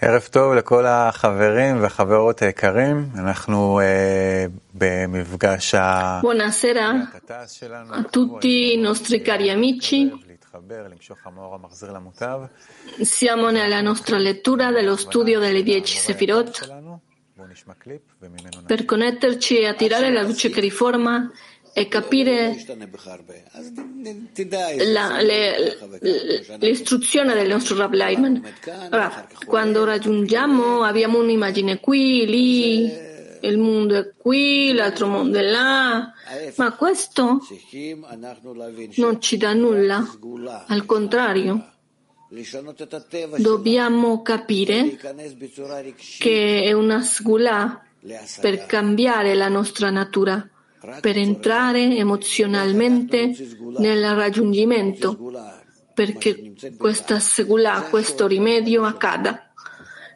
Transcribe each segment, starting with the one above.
ערב טוב לכל החברים והחברות היקרים, אנחנו במפגש Buonasera הכת"ס שלנו. a tutti i nostri cari amici. Siamo nella nostra lettura dello studio delle dieci Sefirot per connetterci e attirare la luce che riforma e capire la- le- l'istruzione del nostro Rav Leitman. Rav, quando raggiungiamo abbiamo un'immagine qui, lì, il mondo è qui, l'altro mondo è là, ma questo non ci dà nulla. Al contrario, dobbiamo capire che è una sgula per cambiare la nostra natura, per entrare emozionalmente nel raggiungimento, perché questa segula, questo rimedio accada.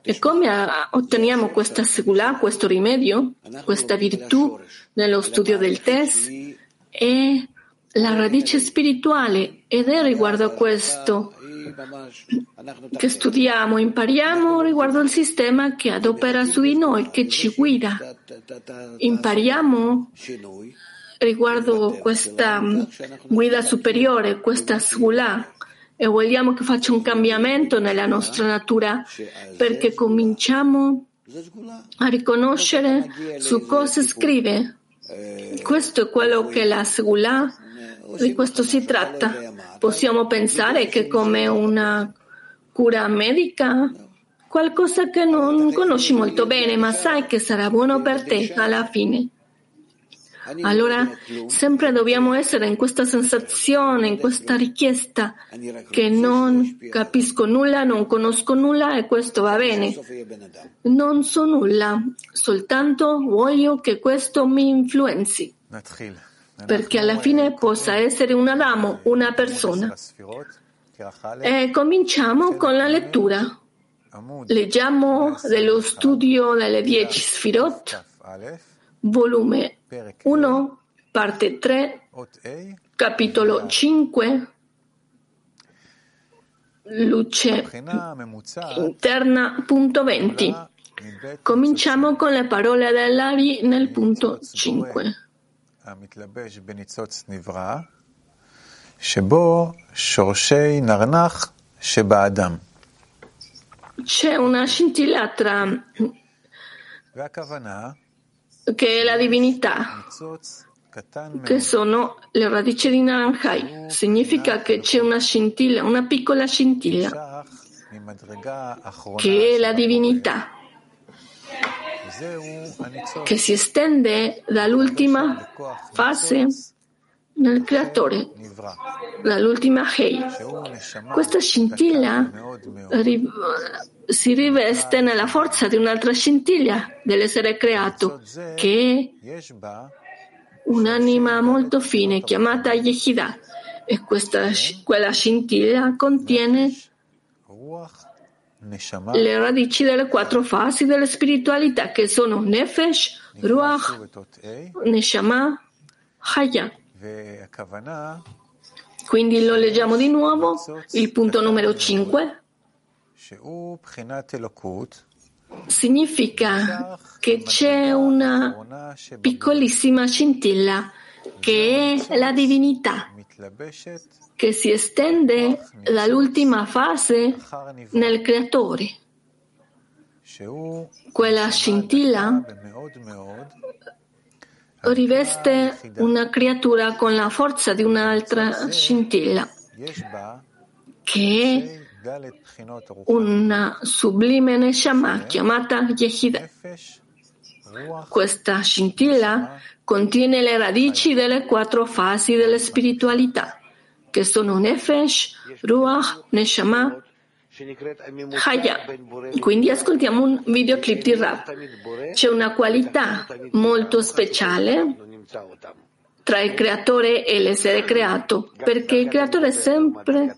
E come ah, otteniamo questa segula, questo rimedio, questa virtù nello studio del test? È la radice spirituale ed è riguardo a questo che studiamo, impariamo riguardo al sistema che adopera su di noi, che ci guida. Impariamo riguardo questa guida superiore, questa sgula, e vogliamo che faccia un cambiamento nella nostra natura perché cominciamo a riconoscere su cosa scrive. Questo è quello che la sgula, di questo si tratta. Possiamo pensare che come una cura medica, qualcosa che non conosci molto bene, ma sai che sarà buono per te alla fine. Allora, sempre dobbiamo essere in questa sensazione, in questa richiesta che non capisco nulla, non conosco nulla e questo va bene. Non so nulla, soltanto voglio che questo mi influenzi perché alla fine possa essere un Adamo, una persona. E cominciamo con la lettura. Leggiamo dello studio delle 10 Sfirot, volume 1, parte 3, capitolo 5, luce interna, punto 20. Cominciamo con le parole dell'Ari nel punto 5. המתלבש בניצוץ נברא, שבו שורשי נרנח שבאדם. C'è una scintilla tra והכוונה, che è la divinità, ניצוץ che sono le radici di Naranjai. Significa che c'è una scintilla, una piccola scintilla, che è la divinità, che si estende dall'ultima fase nel creatore, dall'ultima Hei. Questa scintilla ri- si riveste nella forza di un'altra scintilla dell'essere creato, che è un'anima molto fine chiamata Yehida. e questa, quella scintilla contiene le radici delle quattro fasi della spiritualità che sono Nefesh, Ruach, Neshama, Haya. Quindi lo leggiamo di nuovo, il punto numero 5 significa che c'è una piccolissima scintilla che è la divinità che si estende dall'ultima fase nel creatore. Quella scintilla riveste una creatura con la forza di un'altra scintilla, che è una sublime Neshama chiamata Yehida. Questa scintilla contiene le radici delle quattro fasi della spiritualità che sono Nefesh, Ruach, Neshama, Haya. Quindi ascoltiamo un videoclip di Rav. C'è una qualità molto speciale tra il creatore e l'essere creato, perché il creatore è sempre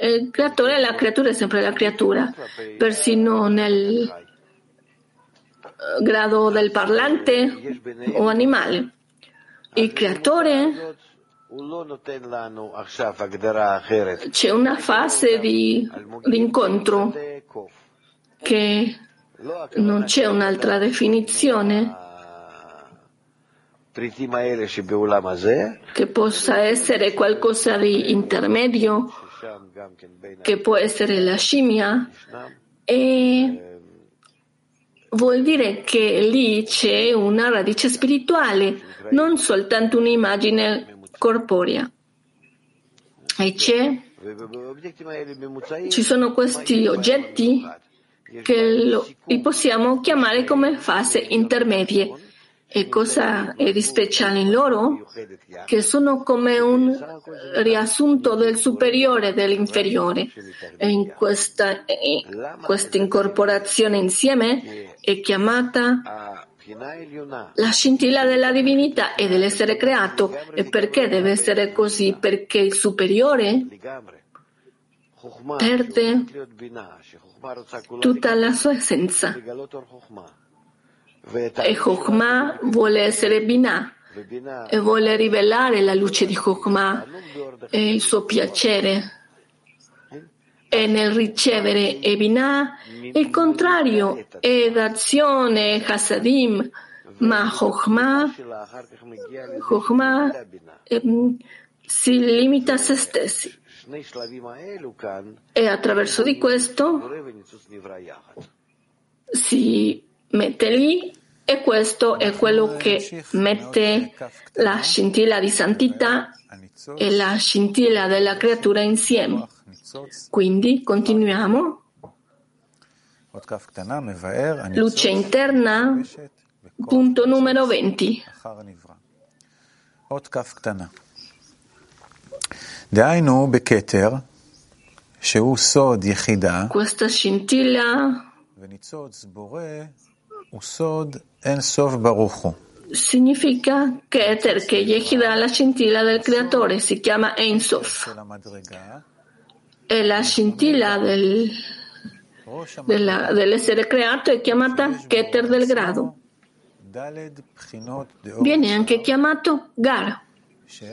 il creatore e la creatura è sempre la creatura, persino nel eh, grado del parlante o animale. Il creatore c'è una fase di, di incontro che non c'è un'altra definizione che possa essere qualcosa di intermedio, che può essere la scimmia, e vuol dire che lì c'è una radice spirituale, non soltanto un'immagine corporea. E c'è, ci sono questi oggetti che lo, li possiamo chiamare come fasi intermedie. E cosa è di speciale in loro? Che sono come un riassunto del superiore e dell'inferiore. E in questa, in questa incorporazione insieme è chiamata la scintilla della divinità e dell'essere creato. E perché deve essere così? Perché il superiore perde tutta la sua essenza. E Chokhmah vuole essere Binah e vuole rivelare la luce di Chokhmah e il suo piacere. E nel ricevere e Binah il contrario è d'azione Hasadim, ma Chokhmah, Chokhmah eh, si limita a se stessi. E attraverso di questo si mette lì e questo è quello che mette la scintilla di santità e la scintilla della creatura insieme. Quindi continuiamo. Luce interna, punto numero 20. Questa scintilla significa Keter, che Yehida la scintilla del creatore, si chiama Ein Sof. E la scintilla del, della, dell'essere creato è chiamata Keter del grado. Viene anche chiamato Gar,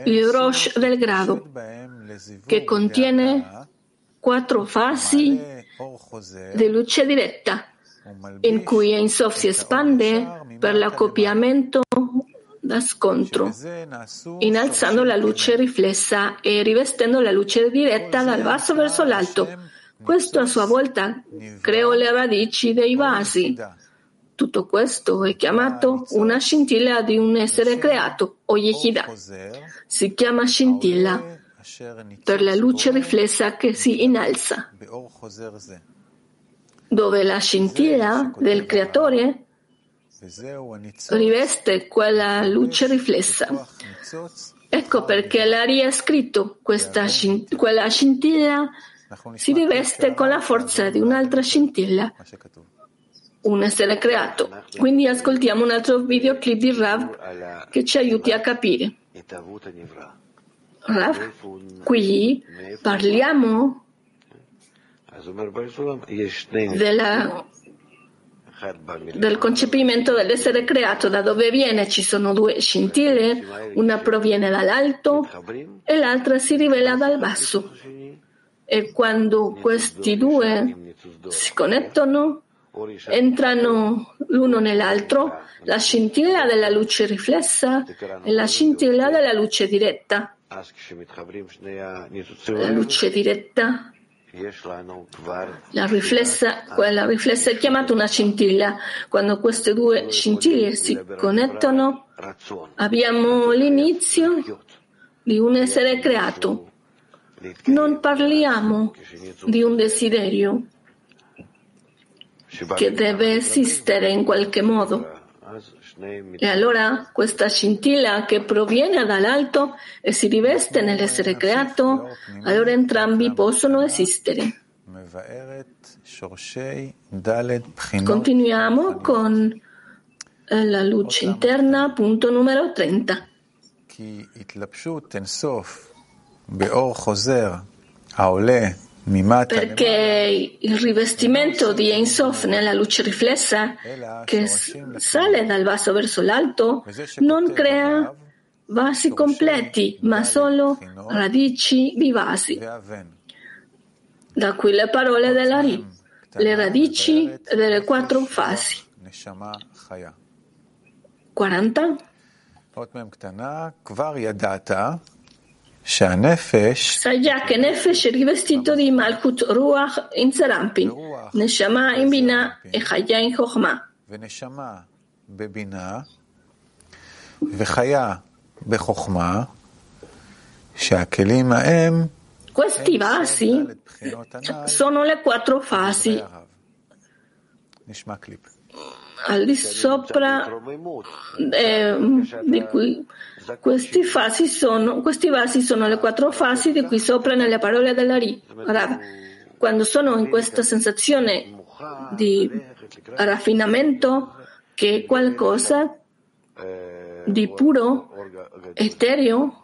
il Rosh del grado, che contiene quattro fasi di luce diretta, in cui Ein Sof si espande per l'accoppiamento da scontro, innalzando la luce riflessa e rivestendo la luce diretta dal basso verso l'alto. Questo a sua volta creò le radici dei vasi. Tutto questo è chiamato una scintilla di un essere creato, o Yehidah. Si chiama scintilla per la luce riflessa che si innalza, dove la scintilla del creatore riveste quella luce riflessa. Ecco perché l'Ari ha scritto questa quella scintilla si riveste con la forza di un'altra scintilla, un essere creato. Quindi ascoltiamo un altro videoclip di Rav che ci aiuti a capire. Rav, qui parliamo della del concepimento dell'essere creato, da dove viene ci sono due scintille, una proviene dall'alto e l'altra si rivela dal basso. E quando questi due si connettono, entrano l'uno nell'altro, la scintilla della luce riflessa e la scintilla della luce diretta. La luce diretta la riflessa, quella riflessa è chiamata una scintilla. Quando queste due scintille si connettono, abbiamo l'inizio di un essere creato. Non parliamo di un desiderio che deve esistere in qualche modo. E allora questa scintilla che proviene dall'alto e si riveste nell'essere creato, allora entrambi possono esistere. Continuiamo con la luce interna, punto numero 30 perché il rivestimento di Ein Sof nella luce riflessa che sale dal basso verso l'alto non crea vasi completi, ma solo radici di vasi. Da qui le parole della Ri, le radici delle quattro fasi. 40. Sai già che Nefesh è rivestito er di Malkut Ruach in Serampin, Neshama in Bina e Chaya in Chochma. Questi vasi sono le quattro fasi. Al di sopra eh, di cui questi, fasi sono, questi vasi sono le quattro fasi di cui sopra nelle parole della. Rav. Quando sono in questa sensazione di raffinamento che è qualcosa di puro, etereo,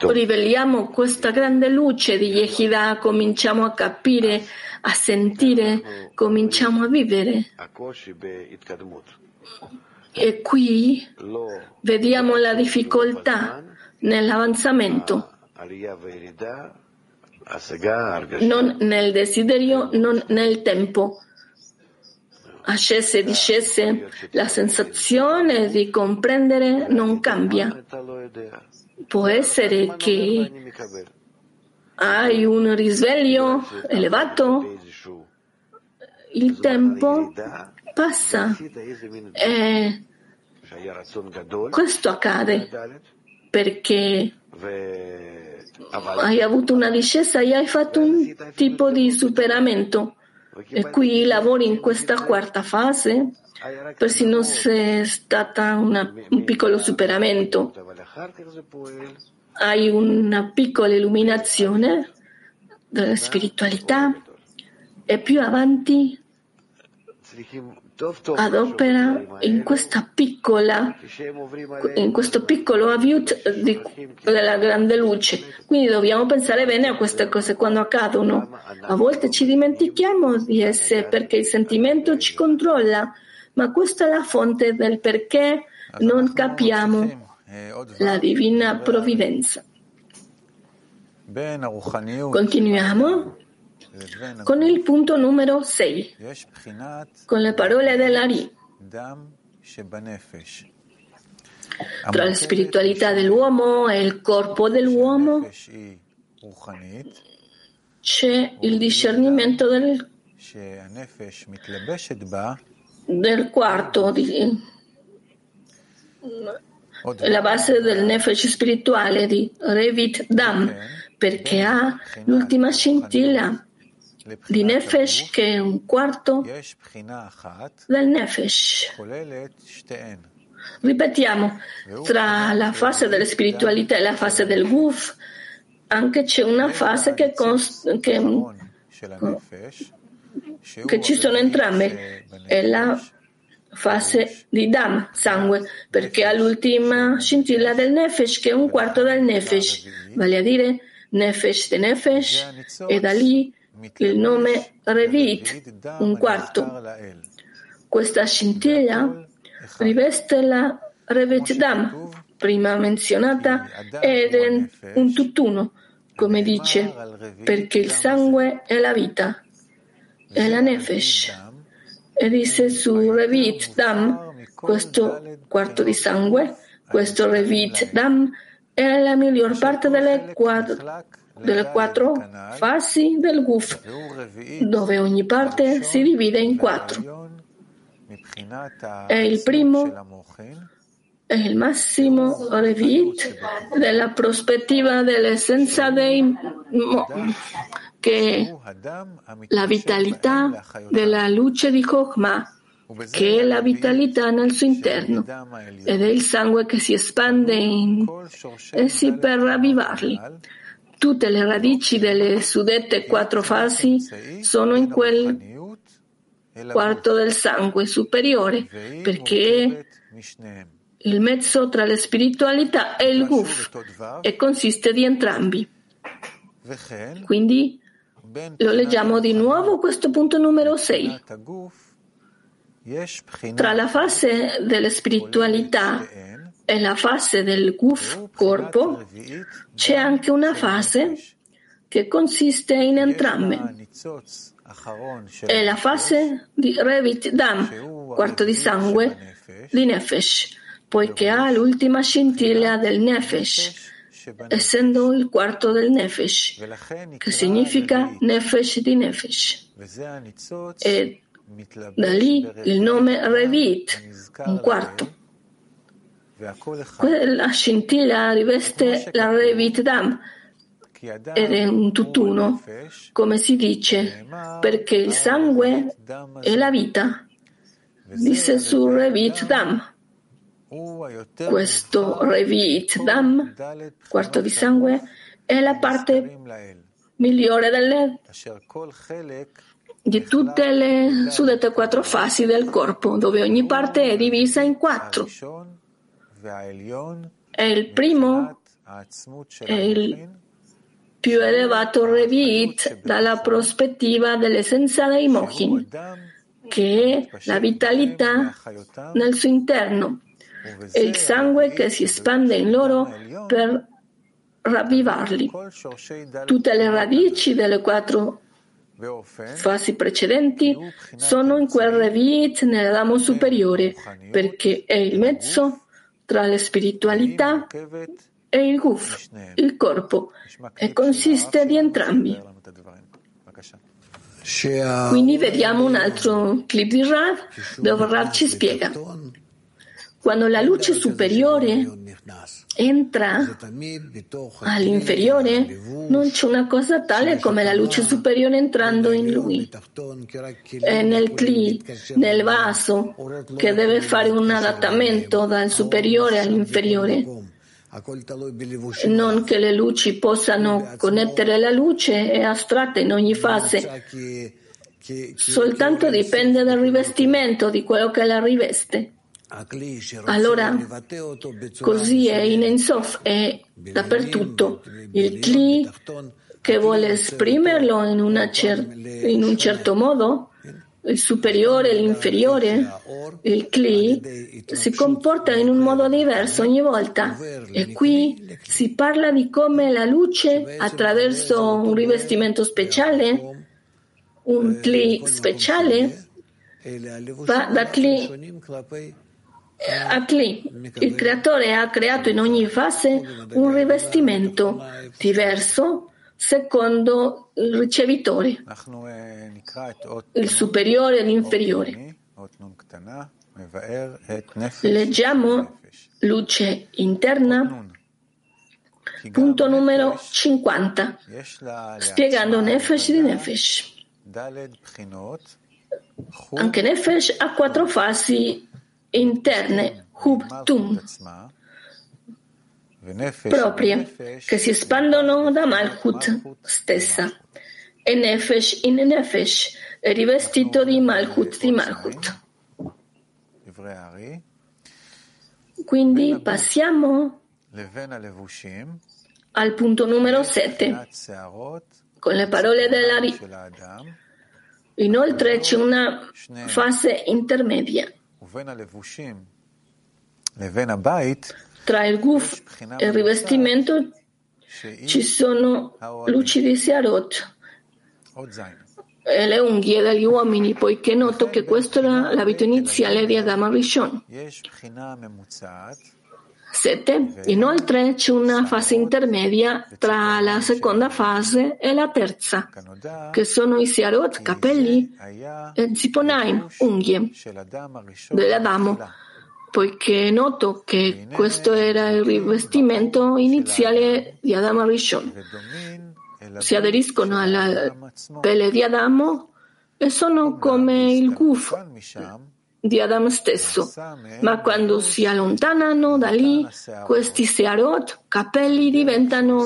riveliamo questa grande luce di Yehidah, cominciamo a capire, a sentire, cominciamo a vivere. E qui vediamo la difficoltà nell'avanzamento, non nel desiderio, non nel tempo. Ascese e discese, la sensazione di comprendere non cambia. Può essere che hai un risveglio elevato, il tempo passa. E questo accade perché hai avuto una discesa e hai fatto un tipo di superamento. E qui lavori in questa quarta fase persino se è stata una, un piccolo superamento. Hai una piccola illuminazione della spiritualità e più avanti adopera in questa piccola in questo piccolo aviut di, della grande luce. Quindi dobbiamo pensare bene a queste cose quando accadono. A volte ci dimentichiamo di esse perché il sentimento ci controlla ma questa è la fonte del perché non capiamo la divina provvidenza. Continuiamo con il punto numero 6, con le parole dell'Ari. Tra la spiritualità dell'uomo e il corpo dell'uomo c'è il discernimento del, del quarto, di, la base del nefesh spirituale di Revit Dam, perché ha l'ultima scintilla di Nefesh che è un quarto del Nefesh. Ripetiamo, tra la fase della spiritualità e la fase del Guf anche c'è una fase che, const- che, che ci sono entrambe, è la fase di Dam, sangue, perché ha l'ultima scintilla del Nefesh che è un quarto del Nefesh, vale a dire Nefesh de Nefesh, e da lì il nome Revit, un quarto. Questa scintilla riveste la Revet Dam, prima menzionata, ed è un tutt'uno, come dice, perché il sangue è la vita, è la Nefesh. E dice su Revit Dam, questo quarto di sangue, questo Revit Dam è la miglior parte delle quattro delle quattro fasi del Guf, dove ogni parte si divide in quattro. E il primo è il massimo revit della prospettiva dell'essenza dei mo, che è la vitalità della luce di Chokmah, che è la vitalità nel suo interno, ed è il sangue che si espande in essi per ravvivarli. Tutte le radici delle suddette quattro fasi sono in quel quarto del sangue superiore, perché il mezzo tra la spiritualità e il guf e consiste di entrambi. Quindi lo leggiamo di nuovo questo punto numero 6. Tra la fase della spiritualità e la fase del guf corpo c'è anche una fase che consiste in entrambe. È la fase di Revit Dam, quarto di sangue di Nefesh, poiché ha l'ultima scintilla del Nefesh, essendo il quarto del Nefesh, che significa Nefesh di Nefesh. E da lì il nome Revit, un quarto. Quella scintilla riveste la Revit Dam ed è un tutt'uno, come si dice, perché il sangue è la vita. Disse su Revit Dam. Questo Revit Dam, quarto di sangue, è la parte migliore delle, di tutte le suddette quattro fasi del corpo, dove ogni parte è divisa in quattro. E il primo è il più elevato Revit dalla prospettiva dell'essenza dei Mohin, che è la vitalità nel suo interno e il sangue che si espande in loro per ravvivarli. Tutte le radici delle quattro fasi precedenti sono in quel Revit nel ramo superiore, perché è il mezzo tra la spiritualità e il guf, il corpo, e consiste di entrambi. Quindi vediamo un altro clip di Rav dove Rav ci spiega. Quando la luce superiore entra all'inferiore, non c'è una cosa tale come la luce superiore entrando in lui. Nel cli, nel vaso, che deve fare un adattamento dal superiore all'inferiore. Non che le luci possano connettere la luce è astratta in ogni fase, soltanto dipende dal rivestimento di quello che la riveste. Allora, così è in Ensof, è dappertutto. Il Kli che vuole esprimerlo in, cer- in un certo modo, il superiore e l'inferiore, il Kli, si comporta in un modo diverso ogni volta. E qui si parla di come la luce, attraverso un rivestimento speciale, un Kli speciale, va da Kli Atli, il creatore ha creato in ogni fase un rivestimento diverso secondo il ricevitore, il superiore e l'inferiore. Leggiamo luce interna, punto numero 50, spiegando Nefesh di Nefesh. Anche Nefesh ha quattro fasi interne, hubtum, proprie, che si espandono da Malchut stessa. E Nefesh in Nefesh è rivestito di Malchut di Malchut. Quindi passiamo al punto numero 7, con le parole dell'Ari. Inoltre c'è una fase intermedia tra il guf e il rivestimento ci sono luci di Searot e le unghie degli uomini, poiché noto che questa era l'abito iniziale di Adama Rishon. 7. Inoltre c'è una fase intermedia tra la seconda fase e la terza, che sono i Searot, capelli, e Ziponaim, unghie, dell'Adamo, poiché è noto che questo era il rivestimento iniziale di Adamo Rishon. Si aderiscono alla pelle di Adamo e sono come il guf di Adam stesso, ma quando si allontanano da lì, questi searot, capelli, diventano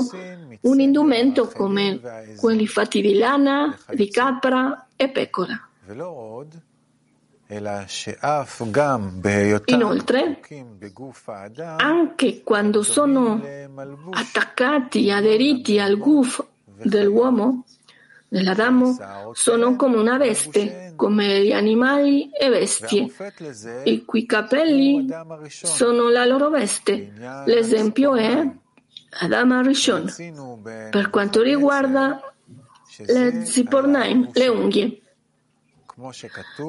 un indumento come quelli fatti di lana, di capra e pecora. Inoltre, anche quando sono attaccati, aderiti al guf dell'uomo, dell'Adamo sono come una veste, come gli animali e bestie, i cui capelli sono la loro veste. L'esempio è Adama Rishon per quanto riguarda le zipornaim, le unghie.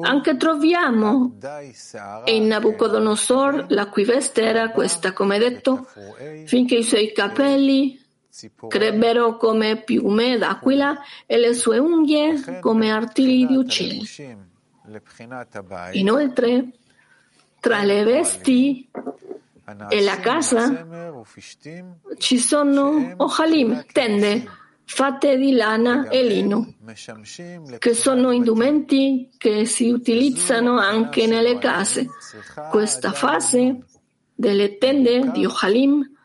Anche troviamo in Nabucodonosor la cui veste era questa, come detto, finché i suoi capelli crebbero come piume d'aquila e le sue unghie come artigli di uccelli. Inoltre, tra le vesti e la casa ci sono ohalim, tende fatte di lana e lino, che sono indumenti che si utilizzano anche nelle case. Questa fase delle tende di ohalim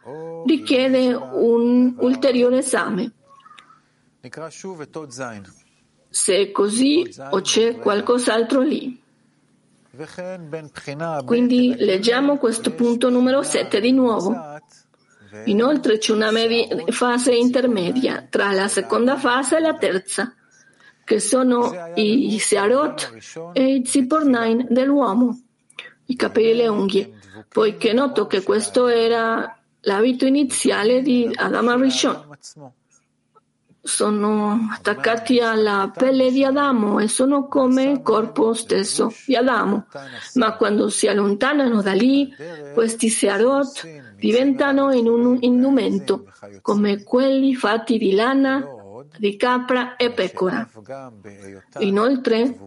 richiede un ulteriore esame. Se è così o c'è qualcos'altro lì. Quindi leggiamo questo punto numero 7 di nuovo. Inoltre c'è una mev- fase intermedia tra la seconda fase e la terza, che sono i Searot e i Zippor 9 dell'uomo, i capelli e le unghie, poiché noto che questo era l'abito iniziale di Adama Rishon. Sono attaccati alla pelle di Adamo e sono come il corpo stesso di Adamo. Ma quando si allontanano da lì, questi searot diventano in un indumento, come quelli fatti di lana, di capra e pecora. Inoltre,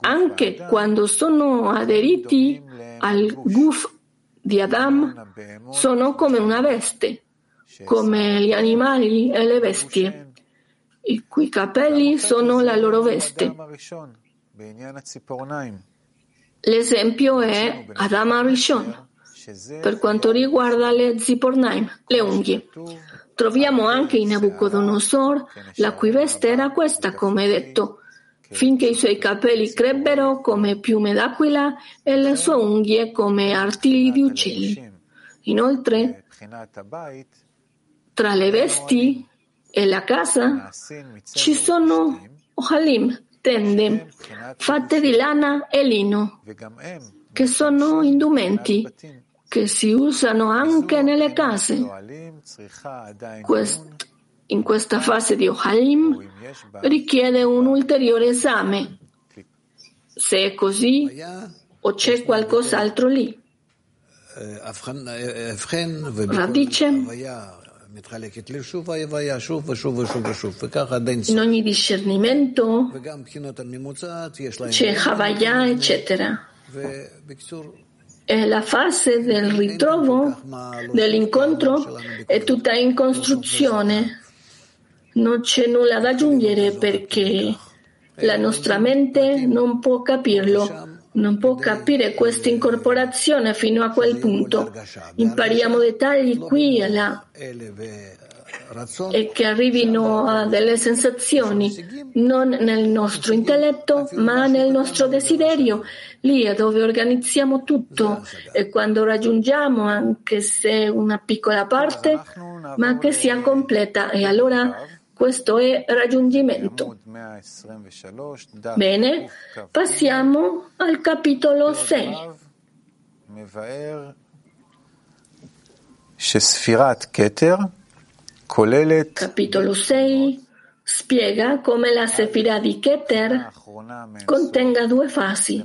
anche quando sono aderiti al guf di Adam sono come una veste, come gli animali e le bestie, i cui capelli sono la loro veste. L'esempio è Adama Rishon, per quanto riguarda le zippornaim, le unghie. Troviamo anche in Nabucodonosor, la cui veste era questa, come detto, finché i suoi capelli crebbero come piume d'aquila e le sue unghie come artigli di uccelli. Inoltre, tra le vesti e la casa ci sono ohalim, tende, fatte di lana e lino, che sono indumenti che si usano anche nelle case. Quest- in questa fase di Ohalim richiede un ulteriore esame. Se è così o c'è qualcos'altro lì. Radice. In ogni discernimento c'è Havaya, eccetera. E la fase del ritrovo, dell'incontro, è tutta in costruzione. Non c'è nulla da aggiungere perché la nostra mente non può capirlo, non può capire questa incorporazione fino a quel punto. Impariamo dettagli qui e là. E che arrivino a delle sensazioni non nel nostro intelletto ma nel nostro desiderio, lì è dove organizziamo tutto. E quando raggiungiamo anche se una piccola parte ma che sia completa. E allora questo è raggiungimento. Bene, passiamo al capitolo 6. Capitolo 6 spiega come la sefirà di Keter contenga due fasi.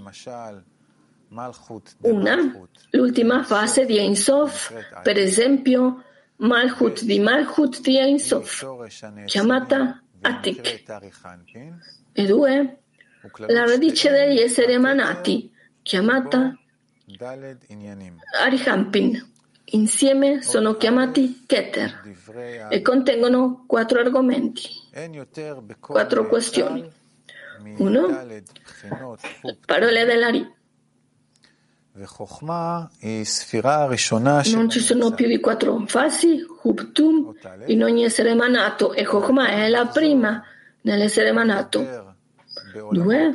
Una, l'ultima fase di Ensof, per esempio Malhut di Malhut di Ainsof, chiamata Atik. E due, la radice degli esseri emanati, chiamata Arihampin. Insieme sono chiamati Keter e contengono quattro argomenti, quattro questioni. Uno, parole dell'Ari. Non ci sono più di quattro fasi, Hubtum, in ogni essere emanato e Chokhmah è la prima nell'essere emanato. Due.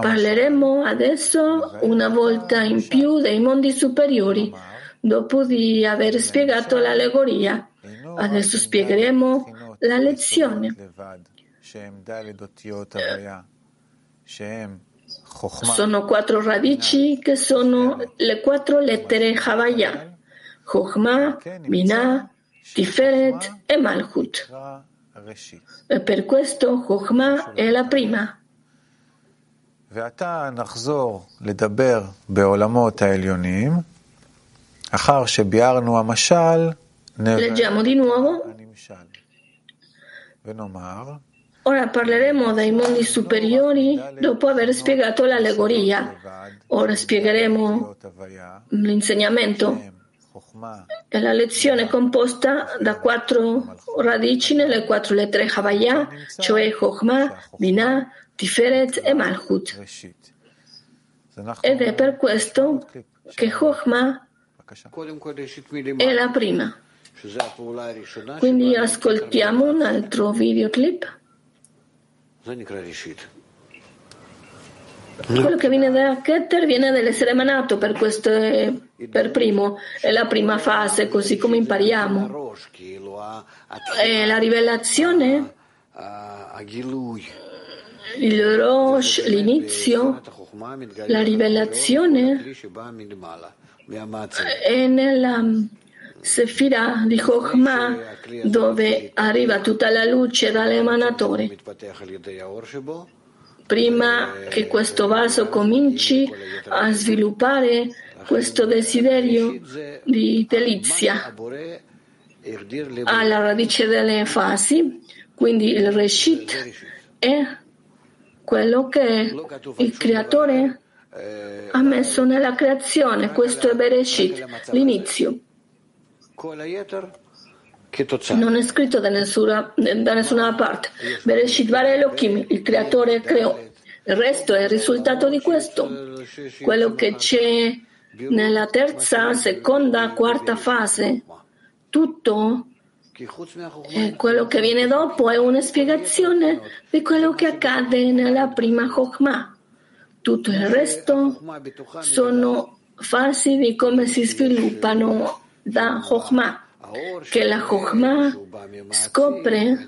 Parleremo adesso una volta in più dei mondi superiori, dopo di aver spiegato l'allegoria. Adesso spiegheremo la lezione. Sono quattro radici che sono le quattro lettere Havaya, Chokhmah, Binah, Tiferet e Malchut. E per questo Chokhmah è la prima. ועתה נחזור לדבר בעולמות העליונים. אחר שביארנו המשל, Leggiamo di nuovo. הנמשל. ונאמר, Ora parleremo dei mondi superiori dopo aver spiegato l'allegoria. Ora spiegheremo l'insegnamento. È la lezione composta da quattro radici nelle quattro lettere Havaya, cioè Chokmah, Binah, Tiferet e Malchut. Ed è per questo che Chokmah è la prima. Quindi ascoltiamo un altro videoclip. Quello che viene da Keter viene dall'essere emanato per, questo, eh, per primo, è la prima fase, così come impariamo. E la rivelazione, il Rosh, l'inizio, la rivelazione? È nella Sefira di Chokhmah, dove arriva tutta la luce dall'emanatore. Prima che questo vaso cominci a sviluppare questo desiderio di delizia alla radice delle fasi, quindi il Reshit è quello che il creatore ha messo nella creazione, questo è Bereshit, l'inizio. Non è scritto da nessuna, da nessuna parte. Bereshit Elohim, il creatore creò. Il resto è il risultato di questo. Quello che c'è nella terza, seconda, quarta fase, tutto quello che viene dopo è una spiegazione di quello che accade nella prima Chokmah. Tutto il resto sono fasi di come si sviluppano da Jochma, che la Jochma scopre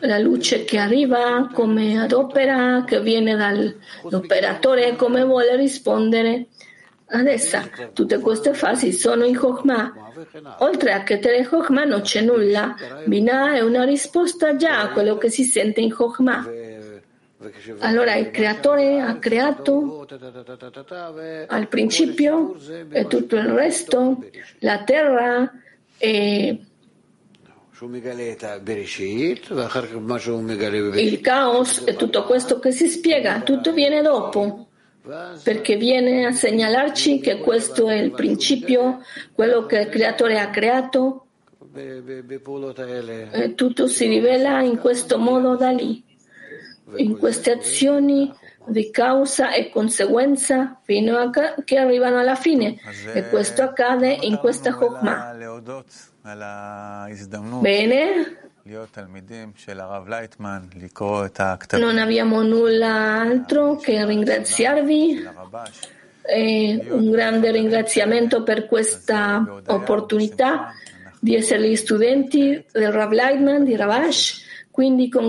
la luce che arriva come adopera, che viene dall'operatore, come vuole rispondere ad essa. Tutte queste fasi sono in Chokmah. Oltre a che Tere Chokmah non c'è nulla. Binah è una risposta già a quello che si sente in Chokmah. Allora il creatore ha creato al principio e tutto il resto, la terra e il caos e tutto questo che si spiega, tutto viene dopo, perché viene a segnalarci che questo è il principio, quello che il creatore ha creato, e tutto si rivela in questo modo da lì in queste azioni di causa e conseguenza fino a che arrivano alla fine e questo accade in questa Chokmah. Bene, non abbiamo nulla altro che ringraziarvi. E un grande ringraziamento per questa opportunità di essere gli studenti del Rav Leitman di Ravash. Quindi con